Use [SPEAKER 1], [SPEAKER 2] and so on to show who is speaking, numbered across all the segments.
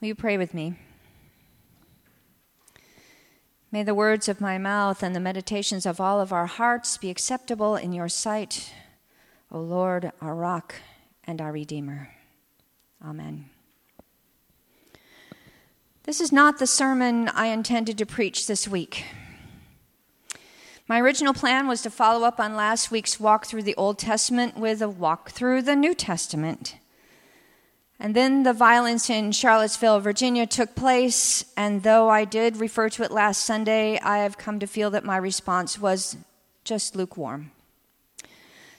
[SPEAKER 1] Will you pray with me? May the words of my mouth and the meditations of all of our hearts be acceptable in your sight, O Lord, our rock and our Redeemer. Amen. This is not the sermon I intended to preach this week. My original plan was to follow up on last week's walk through the Old Testament with a walk through the New Testament. And then the violence in Charlottesville, Virginia took place, and though I did refer to it last Sunday, I have come to feel that my response was just lukewarm.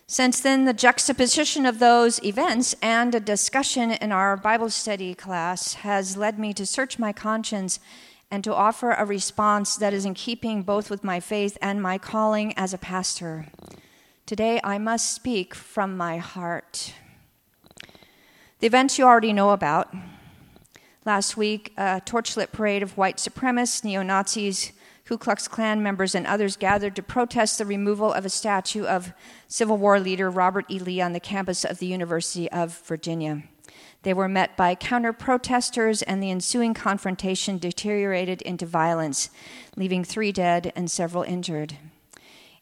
[SPEAKER 1] Since then, the juxtaposition of those events and a discussion in our Bible study class has led me to search my conscience and to offer a response that is in keeping both with my faith and my calling as a pastor. Today, I must speak from my heart. The events you already know about. Last week, a torchlit parade of white supremacists, neo Nazis, Ku Klux Klan members, and others gathered to protest the removal of a statue of Civil War leader Robert E. Lee on the campus of the University of Virginia. They were met by counter protesters, and the ensuing confrontation deteriorated into violence, leaving three dead and several injured.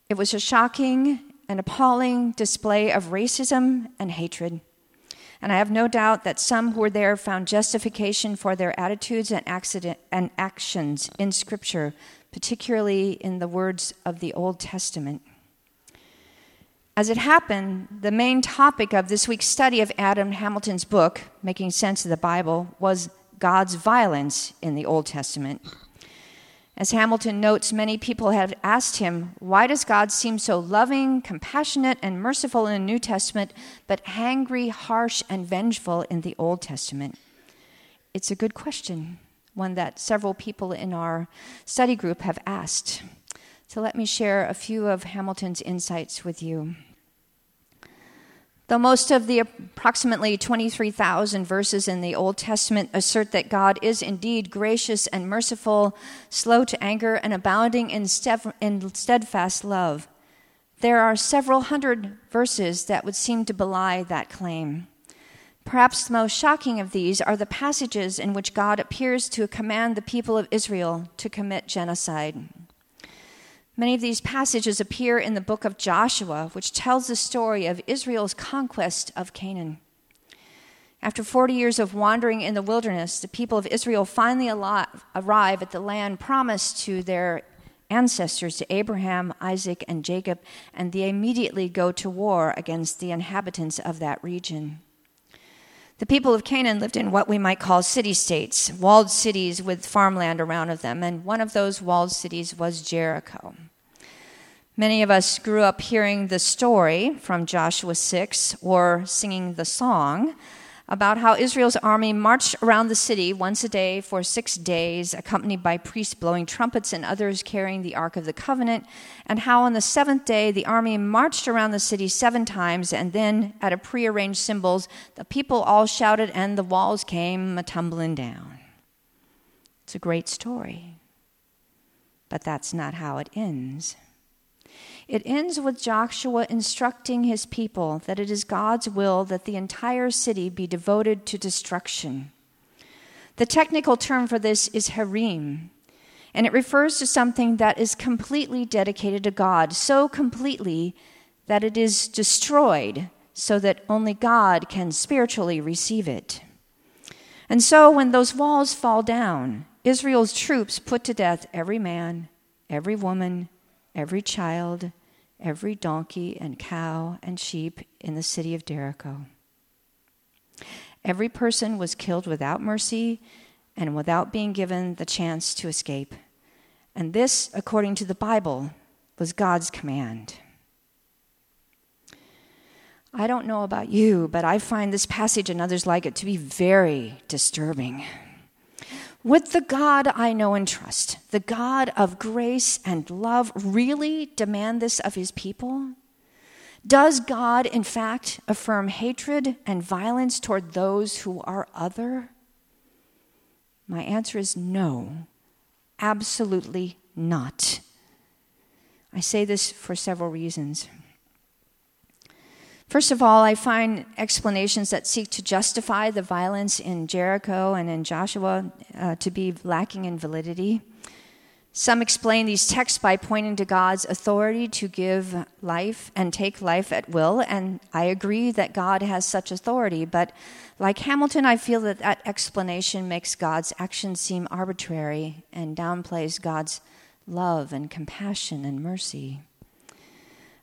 [SPEAKER 1] It was a shocking and appalling display of racism and hatred. And I have no doubt that some who were there found justification for their attitudes and, accident, and actions in Scripture, particularly in the words of the Old Testament. As it happened, the main topic of this week's study of Adam Hamilton's book, Making Sense of the Bible, was God's violence in the Old Testament. As Hamilton notes, many people have asked him, why does God seem so loving, compassionate, and merciful in the New Testament, but angry, harsh, and vengeful in the Old Testament? It's a good question, one that several people in our study group have asked. So let me share a few of Hamilton's insights with you. Though most of the approximately 23,000 verses in the Old Testament assert that God is indeed gracious and merciful, slow to anger, and abounding in, steadfast love, there are several hundred verses that would seem to belie that claim. Perhaps the most shocking of these are the passages in which God appears to command the people of Israel to commit genocide. Many of these passages appear in the book of Joshua, which tells the story of Israel's conquest of Canaan. After 40 years of wandering in the wilderness, the people of Israel finally arrive at the land promised to their ancestors, to Abraham, Isaac, and Jacob, and they immediately go to war against the inhabitants of that region. The people of Canaan lived in what we might call city states, walled cities with farmland around of them, and one of those walled cities was Jericho. Many of us grew up hearing the story from Joshua 6 or singing the song about how Israel's army marched around the city once a day for six days, accompanied by priests blowing trumpets and others carrying the Ark of the Covenant, and how on the seventh day the army marched around the city seven times, and then at a prearranged cymbals, the people all shouted and the walls came a tumbling down. It's a great story, but that's not how it ends. It ends with Joshua instructing his people that it is God's will that the entire city be devoted to destruction. The technical term for this is herem, and it refers to something that is completely dedicated to God, so completely that it is destroyed so that only God can spiritually receive it. And so when those walls fall down, Israel's troops put to death every man, every woman, every child, every donkey and cow and sheep in the city of Jericho. Every person was killed without mercy and without being given the chance to escape. And this, according to the Bible, was God's command. I don't know about you, but I find this passage and others like it to be very disturbing. Would the God I know and trust, the God of grace and love, really demand this of his people? Does God, in fact, affirm hatred and violence toward those who are other? My answer is no, absolutely not. I say this for several reasons. First of all, I find explanations that seek to justify the violence in Jericho and in Joshua uh, to be lacking in validity. Some explain these texts by pointing to God's authority to give life and take life at will, and I agree that God has such authority, but like Hamilton, I feel that that explanation makes God's actions seem arbitrary and downplays God's love and compassion and mercy.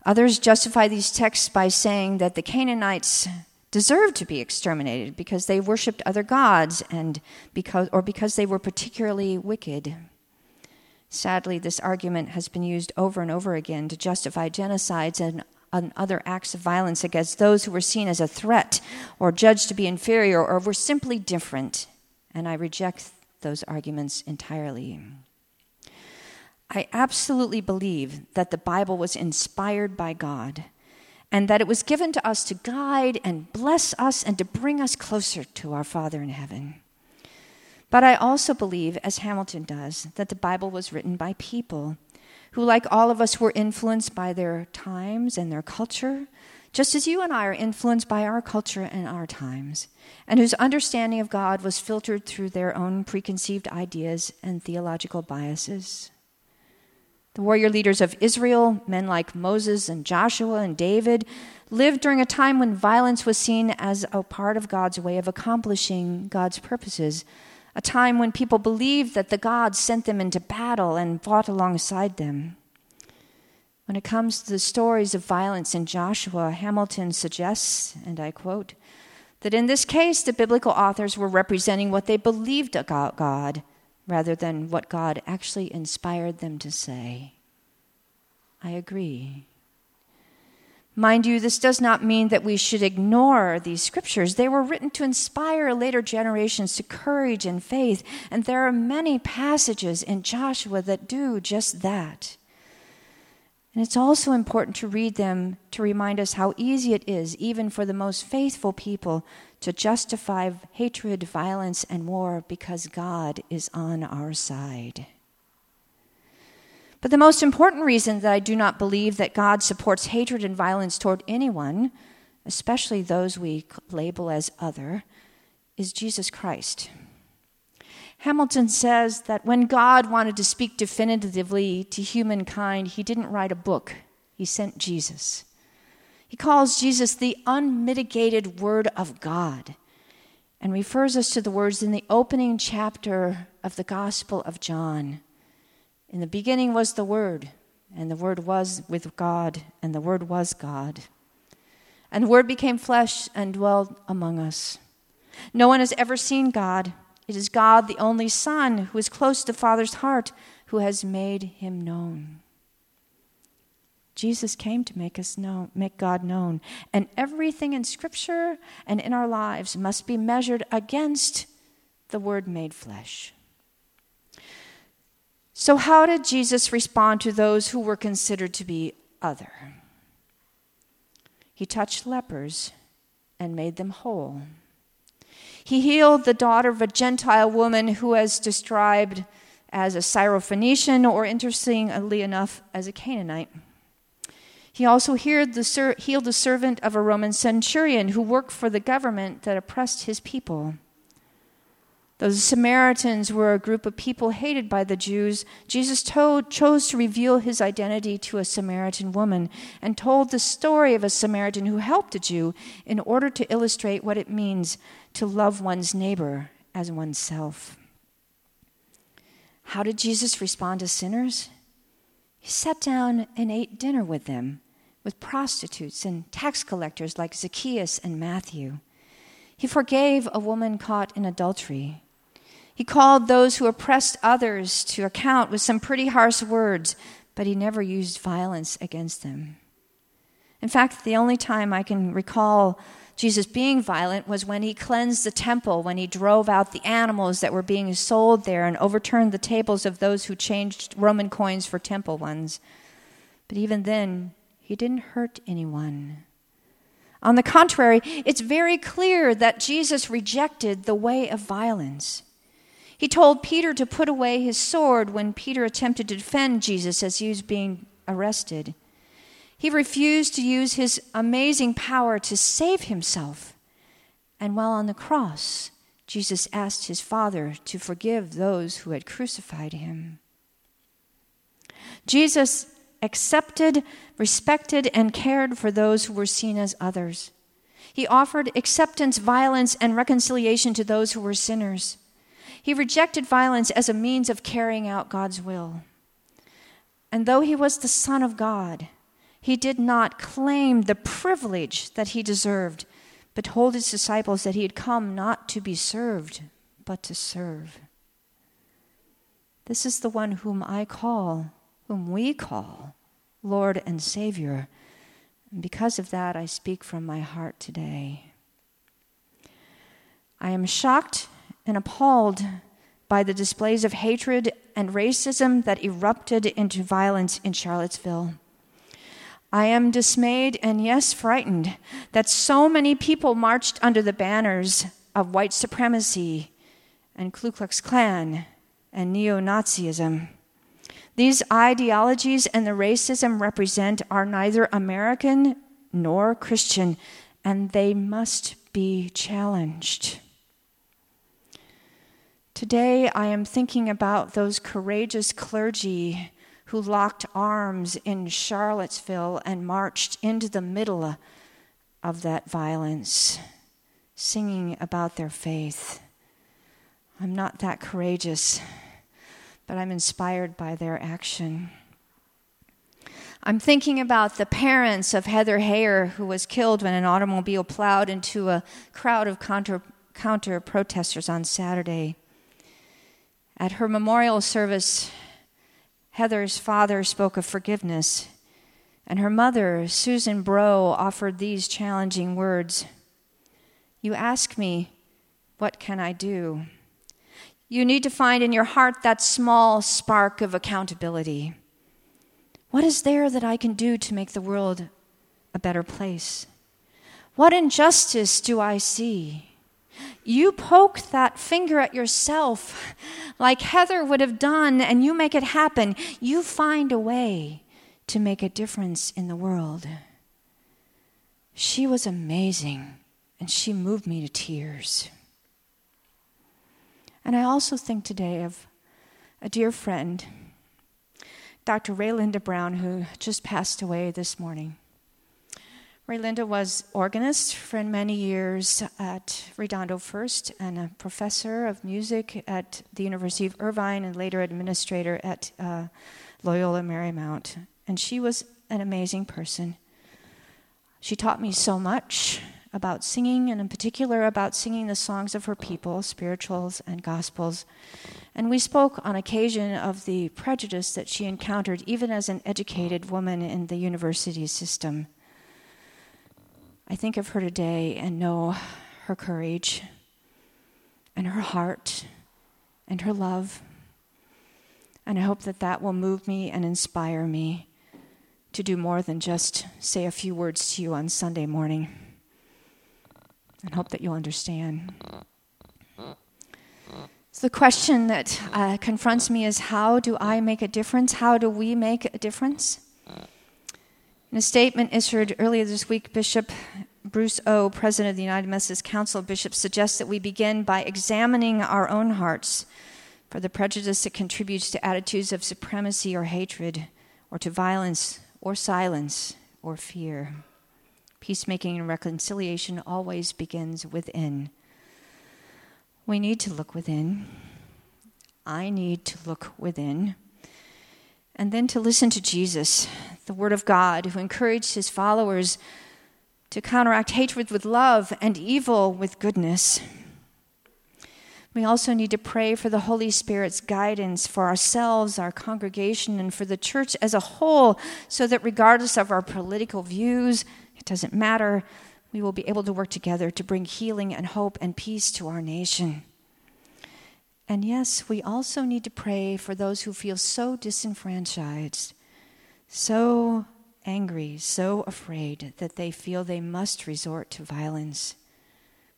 [SPEAKER 1] Others justify these texts by saying that the Canaanites deserved to be exterminated because they worshiped other gods and because, or because they were particularly wicked. Sadly, this argument has been used over and over again to justify genocides and, and other acts of violence against those who were seen as a threat or judged to be inferior or were simply different. And I reject those arguments entirely. I absolutely believe that the Bible was inspired by God and that it was given to us to guide and bless us and to bring us closer to our Father in heaven. But I also believe, as Hamilton does, that the Bible was written by people who, like all of us, were influenced by their times and their culture, just as you and I are influenced by our culture and our times, and whose understanding of God was filtered through their own preconceived ideas and theological biases. The warrior leaders of Israel, men like Moses and Joshua and David, lived during a time when violence was seen as a part of God's way of accomplishing God's purposes, a time when people believed that the gods sent them into battle and fought alongside them. When it comes to the stories of violence in Joshua, Hamilton suggests, and I quote, that in this case the biblical authors were representing what they believed about God rather than what God actually inspired them to say. I agree. Mind you, this does not mean that we should ignore these scriptures. They were written to inspire later generations to courage and faith, and there are many passages in Joshua that do just that. And it's also important to read them to remind us how easy it is, even for the most faithful people, to justify hatred, violence, and war because God is on our side. But the most important reason that I do not believe that God supports hatred and violence toward anyone, especially those we label as other, is Jesus Christ. Hamilton says that when God wanted to speak definitively to humankind, he didn't write a book, he sent Jesus. He calls Jesus the unmitigated Word of God and refers us to the words in the opening chapter of the Gospel of John. In the beginning was the Word, and the Word was with God, and the Word was God. And the Word became flesh and dwelled among us. No one has ever seen God it is God, the only Son, who is close to the Father's heart, who has made him known. Jesus came to make us know, make God known. And everything in Scripture and in our lives must be measured against the Word made flesh. So, how did Jesus respond to those who were considered to be other? He touched lepers and made them whole. He healed the daughter of a Gentile woman who was described as a Syrophoenician, or interestingly enough, as a Canaanite. He also healed the, servant of a Roman centurion who worked for the government that oppressed his people. Those Samaritans were a group of people hated by the Jews. Jesus told, chose to reveal his identity to a Samaritan woman and told the story of a Samaritan who helped a Jew in order to illustrate what it means to love one's neighbor as oneself. How did Jesus respond to sinners? He sat down and ate dinner with them, with prostitutes and tax collectors like Zacchaeus and Matthew. He forgave a woman caught in adultery. He called those who oppressed others to account with some pretty harsh words, but he never used violence against them. In fact, the only time I can recall Jesus being violent was when he cleansed the temple, when he drove out the animals that were being sold there and overturned the tables of those who changed Roman coins for temple ones. But even then, he didn't hurt anyone. On the contrary, it's very clear that Jesus rejected the way of violence. He told Peter to put away his sword when Peter attempted to defend Jesus as he was being arrested. He refused to use his amazing power to save himself. And while on the cross, Jesus asked his Father to forgive those who had crucified him. Jesus accepted, respected, and cared for those who were seen as others. He offered acceptance, violence, and reconciliation to those who were sinners. He rejected violence as a means of carrying out God's will. And though he was the Son of God, he did not claim the privilege that he deserved, but told his disciples that he had come not to be served, but to serve. This is the one whom I call, whom we call, Lord and Savior. And because of that, I speak from my heart today. I am shocked and appalled by the displays of hatred and racism that erupted into violence in Charlottesville. I am dismayed and, yes, frightened that so many people marched under the banners of white supremacy and Ku Klux Klan and neo Nazism. These ideologies and the racism represent are neither American nor Christian, and they must be challenged. Today, I am thinking about those courageous clergy who locked arms in Charlottesville and marched into the middle of that violence, singing about their faith. I'm not that courageous but I'm inspired by their action. I'm thinking about the parents of Heather Heyer, who was killed when an automobile plowed into a crowd of counter, counter protesters on Saturday. At her memorial service, Heather's father spoke of forgiveness, and her mother, Susan Bro, offered these challenging words You ask me, what can I do? You need to find in your heart that small spark of accountability. What is there that I can do to make the world a better place? What injustice do I see? You poke that finger at yourself like Heather would have done, and you make it happen. You find a way to make a difference in the world. She was amazing, and she moved me to tears. And I also think today of a dear friend, Dr. Raylinda Brown, who just passed away this morning. Raylinda was organist for many years at Redondo First and a professor of music at the University of Irvine and later administrator at uh, Loyola Marymount. And she was an amazing person. She taught me so much about singing, and in particular about singing the songs of her people, spirituals and gospels. And we spoke on occasion of the prejudice that she encountered even as an educated woman in the university system. I think of her today and know her courage and her heart and her love. And I hope that that will move me and inspire me to do more than just say a few words to you on Sunday morning and hope that you'll understand. So, the question that uh, confronts me is how do I make a difference? How do we make a difference? In a statement issued earlier this week, Bishop Bruce Ough, President of the United Methodist Council of Bishops, suggests that we begin by examining our own hearts for the prejudice that contributes to attitudes of supremacy or hatred, or to violence or silence or fear. Peacemaking and reconciliation always begins within. We need to look within. I need to look within. And then to listen to Jesus, the Word of God, who encouraged his followers to counteract hatred with love and evil with goodness. We also need to pray for the Holy Spirit's guidance for ourselves, our congregation, and for the church as a whole, so that regardless of our political views, doesn't matter. We will be able to work together to bring healing and hope and peace to our nation. And yes, we also need to pray for those who feel so disenfranchised, so angry, so afraid that they feel they must resort to violence.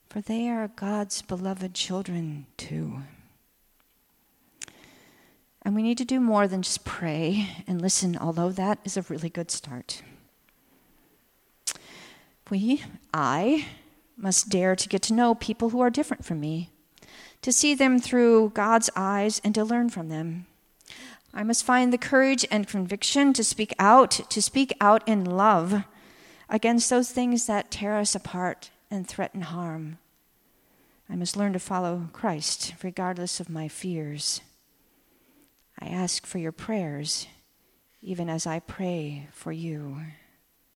[SPEAKER 1] For they are God's beloved children, too. And we need to do more than just pray and listen, although that is a really good start. We, I, must dare to get to know people who are different from me, to see them through God's eyes and to learn from them. I must find the courage and conviction to speak out, to speak out in love against those things that tear us apart and threaten harm. I must learn to follow Christ regardless of my fears. I ask for your prayers, even as I pray for you.